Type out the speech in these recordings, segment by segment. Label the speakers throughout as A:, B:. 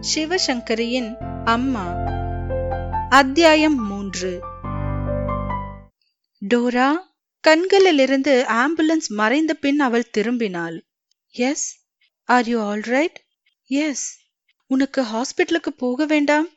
A: சிவசங்கரியின் அம்மா. அத்தியாயம் மூன்று. டோரா கண்களிலிருந்து ஆம்புலன்ஸ் மறைந்த பின் அவள் திரும்பினாள். Yes are you all right yes உனக்கு ஹாஸ்பிட்டலுக்கு போக வேண்டாம்?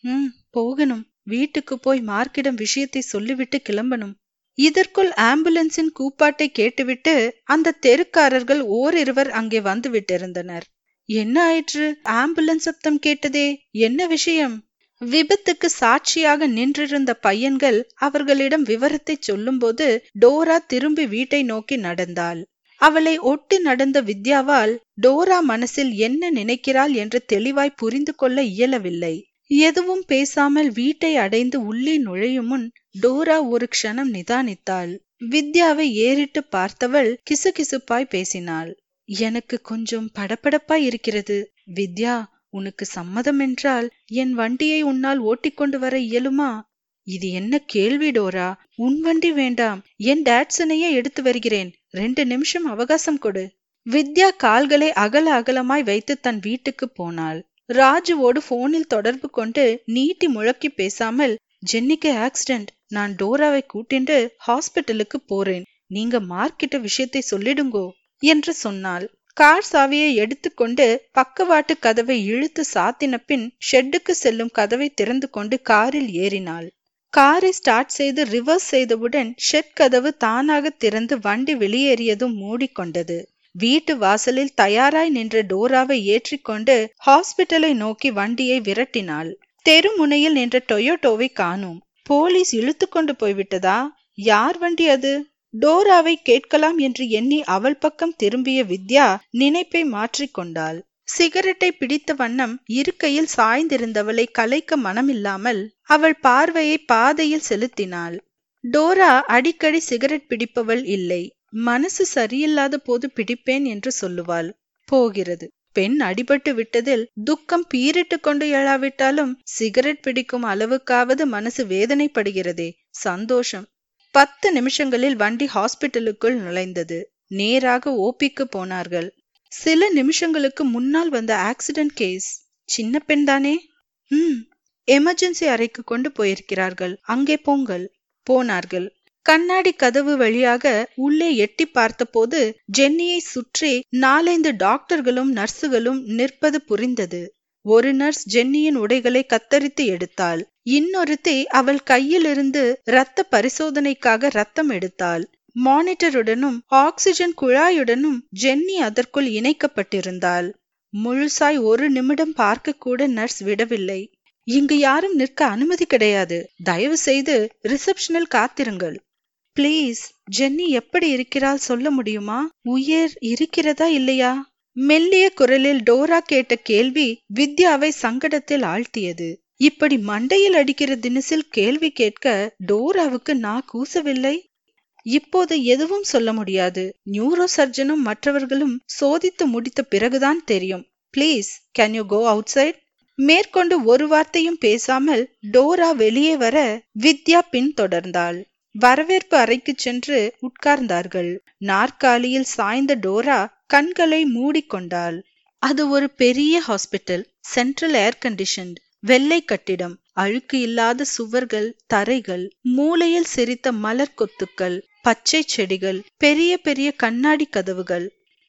A: ம் போகணும். வீட்டுக்கு போய் மார்க்கிடம் விஷயத்தை சொல்லிவிட்டு கிளம்பணும். இதற்குள் ஆம்புலன்ஸின் கூப்பாட்டை கேட்டுவிட்டு அந்த தெருக்காரர்கள் ஓரிருவர் அங்கே வந்து விட்டிருந்தனர். என்ன ஆயிற்று? ஆம்புலன்ஸ் சப்தம் கேட்டதே என்ன விஷயம்? விபத்துக்கு சாட்சியாக நின்றிருந்த பையன்கள் அவர்களிடம் விவரத்தை சொல்லும்போது டோரா திரும்பி வீட்டை நோக்கி நடந்தாள். அவளை ஒட்டி நடந்த வித்யாவால் டோரா மனசில் என்ன நினைக்கிறாள் என்று தெளிவாய் புரிந்து கொள்ள இயலவில்லை. எதுவும் பேசாமல் வீட்டை அடைந்து உள்ளே நுழையும் முன் டோரா ஒரு க்ஷணம் நிதானித்தாள். வித்யாவை ஏறிட்டு பார்த்தவள் கிசுகிசுப்பாய் பேசினாள். எனக்கு கொஞ்சம் படபடப்பாய் இருக்கிறது. வித்யா உனக்கு சம்மதம் என்றால் என் வண்டியை உன்னால் ஓட்டிக்கொண்டு வர இயலுமா? இது என்ன கேள்வி டோரா? உன் வண்டி வேண்டாம். என் டாட்சனையே எடுத்து வருகிறேன். ரெண்டு நிமிஷம் அவகாசம் கொடு. வித்யா கால்களை அகல அகலமாய் வைத்து தன் வீட்டுக்கு போனாள். ராஜுவோடு போனில் தொடர்பு கொண்டு நீட்டி முழக்கி பேசாமல் ஜென்னிக்கு ஆக்சிடென்ட் நான் டோராவை கூட்டிண்டு ஹாஸ்பிட்டலுக்கு போறேன். நீங்க மார்க்கிட்ட விஷயத்தை சொல்லிடுங்கோ. என்று சொன்னாள். கார் சாவியை எடுத்துக்கொண்டு பக்கவாட்டு கதவை இழுத்து சாத்தின பின் ஷெட்டுக்கு செல்லும் கதவை திறந்து கொண்டு காரில் ஏறினாள். காரை ஸ்டார்ட் செய்து ரிவர்ஸ் செய்தவுடன் ஷெட் கதவு தானாக திறந்து வண்டி வெளியேறியதும் மூடிக்கொண்டது. வீட்டு வாசலில் தயாராய் நின்ற டோராவை ஏற்றிக்கொண்டு ஹாஸ்பிட்டலை நோக்கி வண்டியை விரட்டினாள். தெருமுனையில் நின்ற டொயோட்டோவை காணோம். போலீஸ் இழுத்து கொண்டு போய்விட்டதா? யார் வண்டி அது? டோராவை கேட்கலாம் என்று எண்ணி அவள் பக்கம் திரும்பிய வித்யா நினைப்பை மாற்றிக்கொண்டாள் சிகரெட்டை பிடித்த வண்ணம் இருக்கையில் சாய்ந்திருந்தவளை கலைக்க மனமில்லாமல் அவள் பார்வையை பாதையில் செலுத்தினாள். டோரா அடிக்கடி சிகரெட் பிடிப்பவள் இல்லை. மனசு சரியில்லாத போது பிடிப்பேன் என்று சொல்லுவாள். போகிறது. பெண் அடிபட்டு விட்டதில் துக்கம் பீரிட்டு கொண்டு எழாவிட்டாலும் சிகரெட் பிடிக்கும் அளவுக்காவது மனசு வேதனைப்படுகிறதே. சந்தோஷம். பத்து நிமிஷங்களில் வண்டி ஹாஸ்பிட்டலுக்குள் நுழைந்தது. நேராக ஓபிக்கு போனார்கள். சில நிமிஷங்களுக்கு முன்னால் வந்த ஆக்சிடென்ட் கேஸ். சின்ன பெண் தானே? ம். எமர்ஜென்சி அறைக்கு கொண்டு போயிருக்கிறார்கள். அங்கே போங்கள். போனார்கள். கண்ணாடி கதவு வழியாக உள்ளே எட்டி பார்த்தபோது ஜென்னியை சுற்றி நாலைந்து டாக்டர்களும் நர்ஸுகளும் நிற்பது புரிந்தது. ஒரு நர்ஸ் ஜென்னியின் உடைகளை கத்தரித்து எடுத்தாள். இன்னொருத்தி அவள் கையிலிருந்து இரத்த பரிசோதனைக்காக ரத்தம் எடுத்தாள். மானிட்டருடனும் ஆக்சிஜன் குழாயுடனும் ஜென்னி அதற்குள் இணைக்கப்பட்டிருந்தாள். முழுசாய் ஒரு நிமிடம் பார்க்க கூட நர்ஸ் விடவில்லை. இங்கு யாரும் நிற்க அனுமதி கிடையாது. தயவு செய்து ரிசப்ஷனில் காத்திருங்கள். பிளீஸ் ஜென்னி எப்படி இருக்கிறாள் சொல்ல முடியுமா? உயிர் இருக்கிறதா இல்லையா? மெல்லிய குரலில் டோரா கேட்ட கேள்வி வித்யாவை சங்கடத்தில் ஆழ்த்தியது. இப்படி மண்டையில் அடிக்கிற தினசில் கேள்வி கேட்க டோராவுக்கு நான் கூசவில்லை. இப்போது எதுவும் சொல்ல முடியாது. நியூரோ சர்ஜனும் மற்றவர்களும் சோதித்து முடித்த பிறகுதான் தெரியும். Please can you go outside மேற்கொண்டு ஒரு வார்த்தையும் பேசாமல் டோரா வெளியே வர வித்யா பின் தொடர்ந்தாள். வரவேற்பு அறைக்கு சென்று உட்கார்ந்தார்கள். நாற்காலியில் சாய்ந்த டோரா கண்களை மூடிக்கொண்டாள். அது ஒரு பெரிய ஹாஸ்பிட்டல் சென்ட்ரல் ஏர் கண்டிஷன்ட் வெள்ளை கட்டிடம் அழுக்கு இல்லாத சுவர்கள் தரைகள் மூலையில் சிரித்த மலர் கொத்துக்கள் பச்சை செடிகள் பெரிய பெரிய கண்ணாடி கதவுகள்.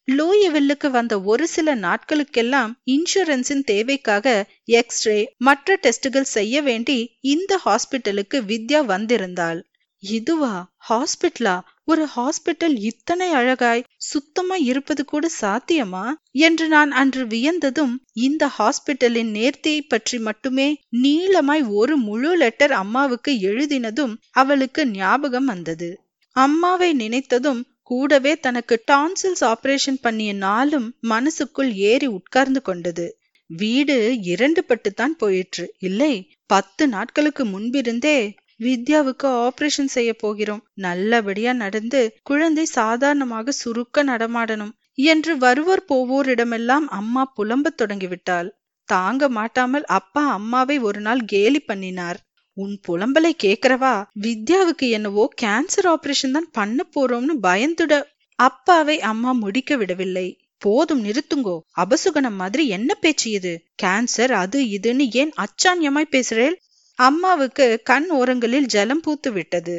A: லூயிவில்லுக்கு வந்த ஒரு சில நாட்களுக்கெல்லாம் இன்சூரன்ஸின் தேவைக்காக எக்ஸ்ரே மற்ற டெஸ்டுகள் செய்ய வேண்டி இந்த ஹாஸ்பிட்டலுக்கு வித்யா வந்திருந்தாள். இதுவா? ஹாஸ்பிட்டலா ஒரு ஹாஸ்பிட்டல் இத்தனை அழகாய் சுத்தமா இருப்பது கூட சாத்தியமா? என்று நான் அன்று வியந்ததும் இந்த ஹாஸ்பிட்டலின் நேர்த்தியை பற்றி மட்டுமே நீளமாய் ஒரு முழு லெட்டர் அம்மாவுக்கு எழுதினதும் அவளுக்கு ஞாபகம் வந்தது. அம்மாவை நினைத்ததும் கூடவே தனக்கு டான்சில்ஸ் ஆபரேஷன் பண்ணிய நாளும் மனசுக்குள் ஏறி உட்கார்ந்து கொண்டது. வீடு இரண்டு பட்டுத்தான் போயிற்று. இல்லை பத்து நாட்களுக்கு முன்பிருந்தே வித்யாவுக்கு ஆபரேஷன் செய்ய போகிறோம். நல்லபடியா நடந்து குழந்தை சாதாரணமாக சுருக்க நடமாடணும் என்று வருவோர் போவோரிடமெல்லாம் அம்மா புலம்பத் தொடங்கிவிட்டாள். தாங்க மாட்டாமல் அப்பா அம்மாவை ஒரு நாள் கேலி பண்ணினார். உன் புலம்பலை கேக்குறவா வித்யாவுக்கு என்னவோ கேன்சர் ஆபரேஷன் தான் பண்ண போறோம்னு பயந்துட. அப்பாவை அம்மா முடிக்க விடவில்லை. போதும் நிறுத்துங்கோ. அபசுகனம் மாதிரி என்ன பேச்சு இது? கேன்சர் அது இதுன்னு ஏன் அச்சான்யமாய் பேசுறேன் அம்மாவுக்கு கண் ஓரங்களில் ஜலம் பூத்து விட்டது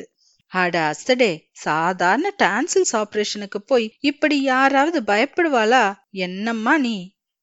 A: அட அசடே சாதாரண டான்சில்ஸ் ஆபரேஷனுக்கு போய் இப்படி யாராவது பயப்படுவாளா? என்னம்மா நீ?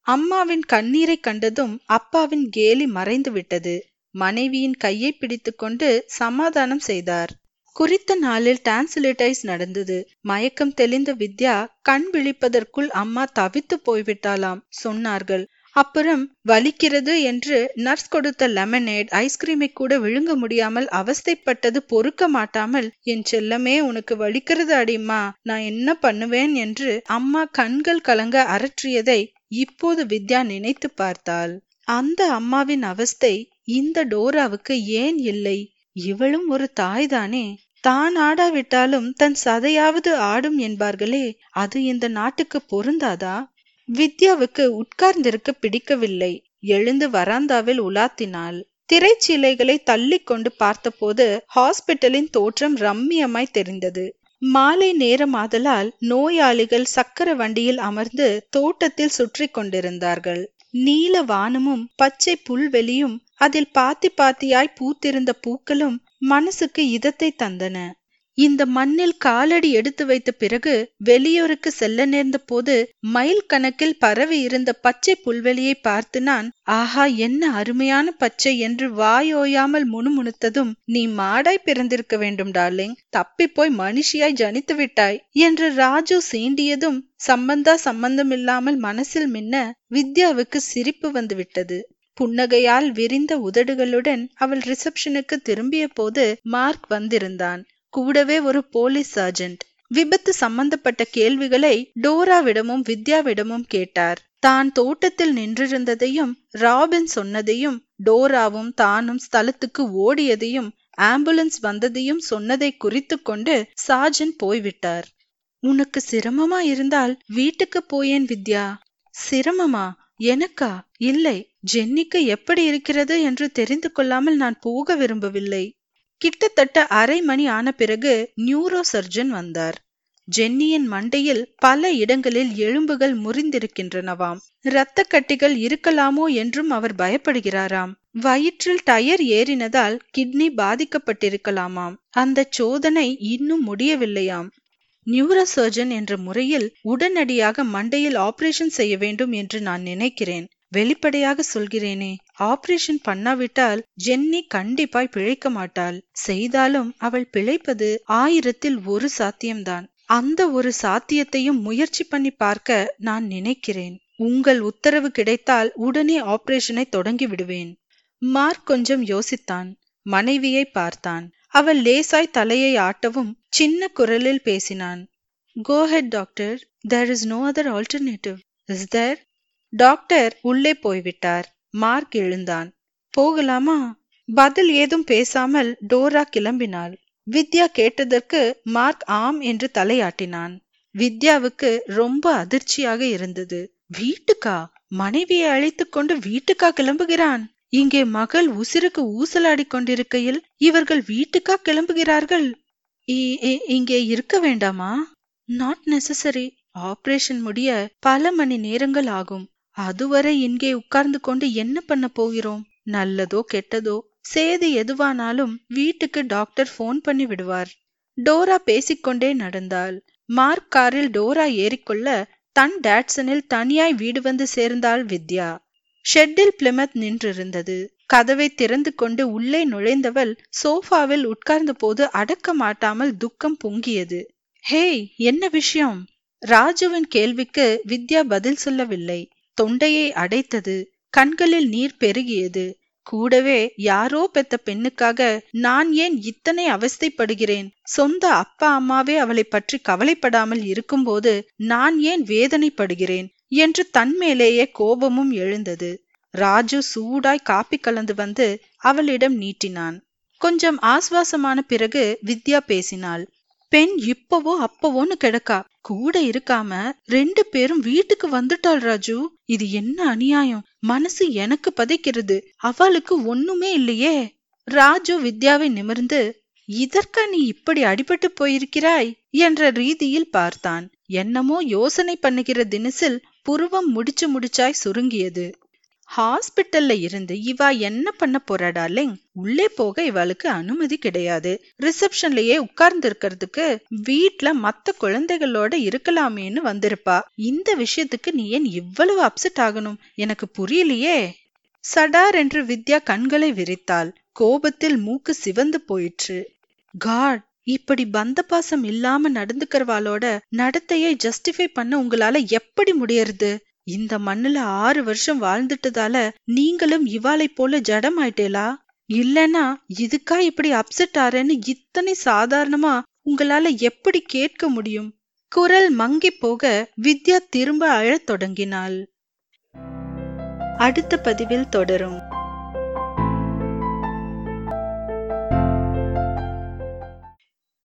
A: அம்மாவின் கண்ணீரை கண்டதும் அப்பாவின் கேலி மறைந்து விட்டது. மனைவியின் கையை பிடித்துக்கொண்டு சமாதானம் செய்தார். குறித்த நாளில் டான்சிலிட்டைஸ் நடந்தது. மயக்கம் தெளிந்த வித்யா கண் விழிப்பதற்குள் அம்மா தவித்து போய்விட்டாளாம். சொன்னார்கள் அப்புறம் வலிக்கிறது என்று நர்ஸ் கொடுத்த லெமனேட் ஐஸ்கிரீமை கூட விழுங்க முடியாமல் அவஸ்தைப்பட்டது பொறுக்க மாட்டாமல் என் செல்லமே உனக்கு வலிக்கிறது அடிம்மா. நான் என்ன பண்ணுவேன்? என்று அம்மா கண்கள் கலங்க அரற்றியதை இப்போது வித்யா நினைத்து பார்த்தாள். அந்த அம்மாவின் அவஸ்தை இந்த டோராவுக்கு ஏன் இல்லை? இவளும் ஒரு தாய்தானே. தான் ஆடாவிட்டாலும் தன் சதையாவது ஆடும் என்பார்களே. அது இந்த நாட்டுக்கு பொருந்தாதா? வித்யாவுக்கு உட்கார்ந்திருக்க பிடிக்கவில்லை. எழுந்து வராந்தாவில் உலாத்தினாள். திரைச்சீலைகளை தள்ளி கொண்டு பார்த்தபோது ஹாஸ்பிட்டலின் தோற்றம் ரம்மியமாய் தெரிந்தது. மாலை நேரமாதலால் நோயாளிகள் சக்கர வண்டியில் அமர்ந்து தோட்டத்தில் சுற்றி கொண்டிருந்தார்கள். நீல வானமும் பச்சை புல்வெளியும் அதில் பாத்தி பாத்தியாய் பூத்திருந்த பூக்களும் மனசுக்கு இதத்தை தந்தன. இந்த மண்ணில் காலடி எடுத்து வைத்த பிறகு வெளியூருக்கு செல்ல நேர்ந்த போது மைல் கணக்கில் பரவி இருந்த பச்சை புல்வெளியை பார்த்து நான் ஆஹா என்ன அருமையான பச்சை என்று வாயோயாமல் முணுமுணுத்ததும் நீ மாடாய் பிறந்திருக்க வேண்டும் டார்லிங். தப்பி போய் மனுஷியாய் ஜனித்து விட்டாய் என்று ராஜு சீண்டியதும் சம்பந்தா சம்பந்தமில்லாமல் மனசில் மின்ன வித்யாவுக்கு சிரிப்பு வந்துவிட்டது புன்னகையால் விரிந்த உதடுகளுடன் அவள் ரிசப்ஷனுக்கு திரும்பிய போது மார்க் வந்திருந்தான். கூடவே ஒரு போலீஸ் சர்ஜென்ட் விபத்து சம்பந்தப்பட்ட கேள்விகளை டோராவிடமும் வித்யாவிடமும் கேட்டார். தான் தோட்டத்தில் நின்றிருந்ததையும் ராபின் சொன்னதையும் டோராவும் தானும் ஸ்தலத்துக்கு ஓடியதையும் ஆம்புலன்ஸ் வந்ததையும் சொன்னதை குறித்து கொண்டு சார்ஜன் போய்விட்டார். உனக்கு சிரமமா இருந்தால் வீட்டுக்கு போயேன் வித்யா. சிரமமா? எனக்கா? இல்லை. ஜென்னிக்கு எப்படி இருக்கிறது என்று தெரிந்து கொள்ளாமல் நான் போக விரும்பவில்லை. கிட்டத்தட்ட அரை மணி ஆன பிறகு நியூரோ சர்ஜன் வந்தார். ஜென்னியின் மண்டையில் பல இடங்களில் எலும்புகள் முறிந்திருக்கின்றனவாம். இரத்த கட்டிகள் இருக்கலாமோ என்றும் அவர் பயப்படுகிறாராம். வயிற்றில் டயர் ஏறினதால் கிட்னி பாதிக்கப்பட்டிருக்கலாமாம். அந்த சோதனை இன்னும் முடியவில்லையாம். நியூரோ சர்ஜன் என்ற முறையில் உடனடியாக மண்டையில் ஆபரேஷன் செய்ய வேண்டும் என்று நான் நினைக்கிறேன். வெளிப்படையாக சொல்கிறேனே. ஆபரேஷன் பண்ணாவிட்டால் ஜென்னி கண்டிப்பாய் பிழைக்க மாட்டாள். செய்தாலும் அவள் பிழைப்பது ஆயிரத்தில் ஒரு சாத்தியம்தான். அந்த ஒரு சாத்தியத்தையும் முயற்சி பண்ணி பார்க்க நான் நினைக்கிறேன். உங்கள் உத்தரவு கிடைத்தால் உடனே ஆபரேஷனை தொடங்கி விடுவேன். மார்க் கொஞ்சம் யோசித்தான். மனைவியை பார்த்தான். அவள் லேசாய் தலையை ஆட்டவும் சின்ன குரலில் பேசினான். Go ahead doctor there is no other alternative is there doctor உள்ளே போய்விட்டார். மார்க் எழுந்தான். போகலாமா? பதில் ஏதும் பேசாமல் டோரா கிளம்பினாள். வித்யா கேட்டதற்கு மார்க் ஆம் என்று தலையாட்டினான். வித்யாவுக்கு ரொம்ப அதிர்ச்சியாக இருந்தது. வீட்டுக்கா? மனைவியை அழைத்து கொண்டு வீட்டுக்கா கிளம்புகிறான்? இங்கே மகள் உசிருக்கு ஊசலாடி கொண்டிருக்கையில் இவர்கள் வீட்டுக்கா கிளம்புகிறார்கள்? இங்கே இருக்க வேண்டாமா? நாட் நெசசரி ஆபரேஷன் முடிய பல மணி நேரங்கள் ஆகும். அதுவரை இங்கே உட்கார்ந்து கொண்டு என்ன பண்ண போகிறோம்? நல்லதோ கெட்டதோ? சேது எதுவானாலும் வீட்டுக்கு டாக்டர் போன் பண்ணி விடுவார். டோரா பேசிக்கொண்டே நடந்தாள். மார்க் காரில் டோரா ஏறிக்கொள்ள தன் டேட்சனில் தனியாய் வீடு வந்து சேர்ந்தாள் வித்யா. ஷெட்டில் பிளிமத் நின்றிருந்தது. கதவை திறந்து கொண்டு உள்ளே நுழைந்தவள் சோஃபாவில் உட்கார்ந்த போது அடக்க மாட்டாமல் துக்கம் பொங்கியது. ஹேய் என்ன விஷயம்? ராஜுவின் கேள்விக்கு வித்யா பதில் சொல்லவில்லை. தொண்டையை அடைத்தது கண்களில் நீர் பெருகியது. கூடவே யாரோ பெத்த பெண்ணுக்காக நான் ஏன் இத்தனை அவஸ்தைப்படுகிறேன்? சொந்த அப்பா அம்மாவே அவளை பற்றி கவலைப்படாமல் இருக்கும்போது நான் ஏன் வேதனைப்படுகிறேன்? என்று தன்மேலேயே கோபமும் எழுந்தது. ராஜு சூடாய் காப்பி கலந்து வந்து அவளிடம் நீட்டினான். கொஞ்சம் ஆஸ்வாசமான பிறகு வித்யா பேசினாள். பெண் இப்பவோ அப்பவோன்னு கிடக்கா. கூட இருக்காம ரெண்டு பேரும் வீட்டுக்கு வந்துட்டாள் ராஜு. இது என்ன அநியாயம்? மனசு எனக்கு பதைக்கிறது. அவளுக்கு ஒண்ணுமே இல்லையே. ராஜு வித்யாவை நிமிர்ந்து இதற்கா நீ இப்படி அடிபட்டு போயிருக்கிறாய்? என்ற ரீதியில் பார்த்தான். என்னமோ யோசனை பண்ணுகிற தினசில் புருவம் முடிச்சு முடிச்சாய் சுருங்கியது. ஹாஸ்பிட்டல்ல இருந்து இவா என்ன பண்ண போறா டார்லிங் உள்ளே போக இவாளுக்கு அனுமதி கிடையாது. ரிசப்ஷன்லயே உட்கார்ந்து இருக்கிறதுக்கு வீட்ல மத்த குழந்தைகளோட இருக்கலாமேன்னு வந்திருப்பா. இந்த விஷயத்துக்கு நீ ஏன் இவ்வளவு அப்செட் ஆகணும்? எனக்கு புரியலையே. சடார் என்று வித்யா கண்களை விரித்தாள். கோபத்தில் மூக்கு சிவந்து போயிற்று. காட் இப்படி பந்த பாசம் இல்லாம நடந்துக்கிறவாளோட நடத்தையை ஜஸ்டிஃபை பண்ண உங்களால எப்படி முடியறது? இந்த மண்ணுல ஆறு வருஷம் வாழ்ந்துட்டதால நீங்களும் இவாளை போல ஜடம் ஆயிட்டேலா இல்லனா இதுக்கா இப்படி அப்செட் ஆறேன்னு இத்தனை சாதாரணமா உங்களால எப்படி கேட்க முடியும்? குரல் மங்கி போக வித்யா திரும்ப அழத் தொடங்கினாள். அடுத்த பதிவில் தொடரும்.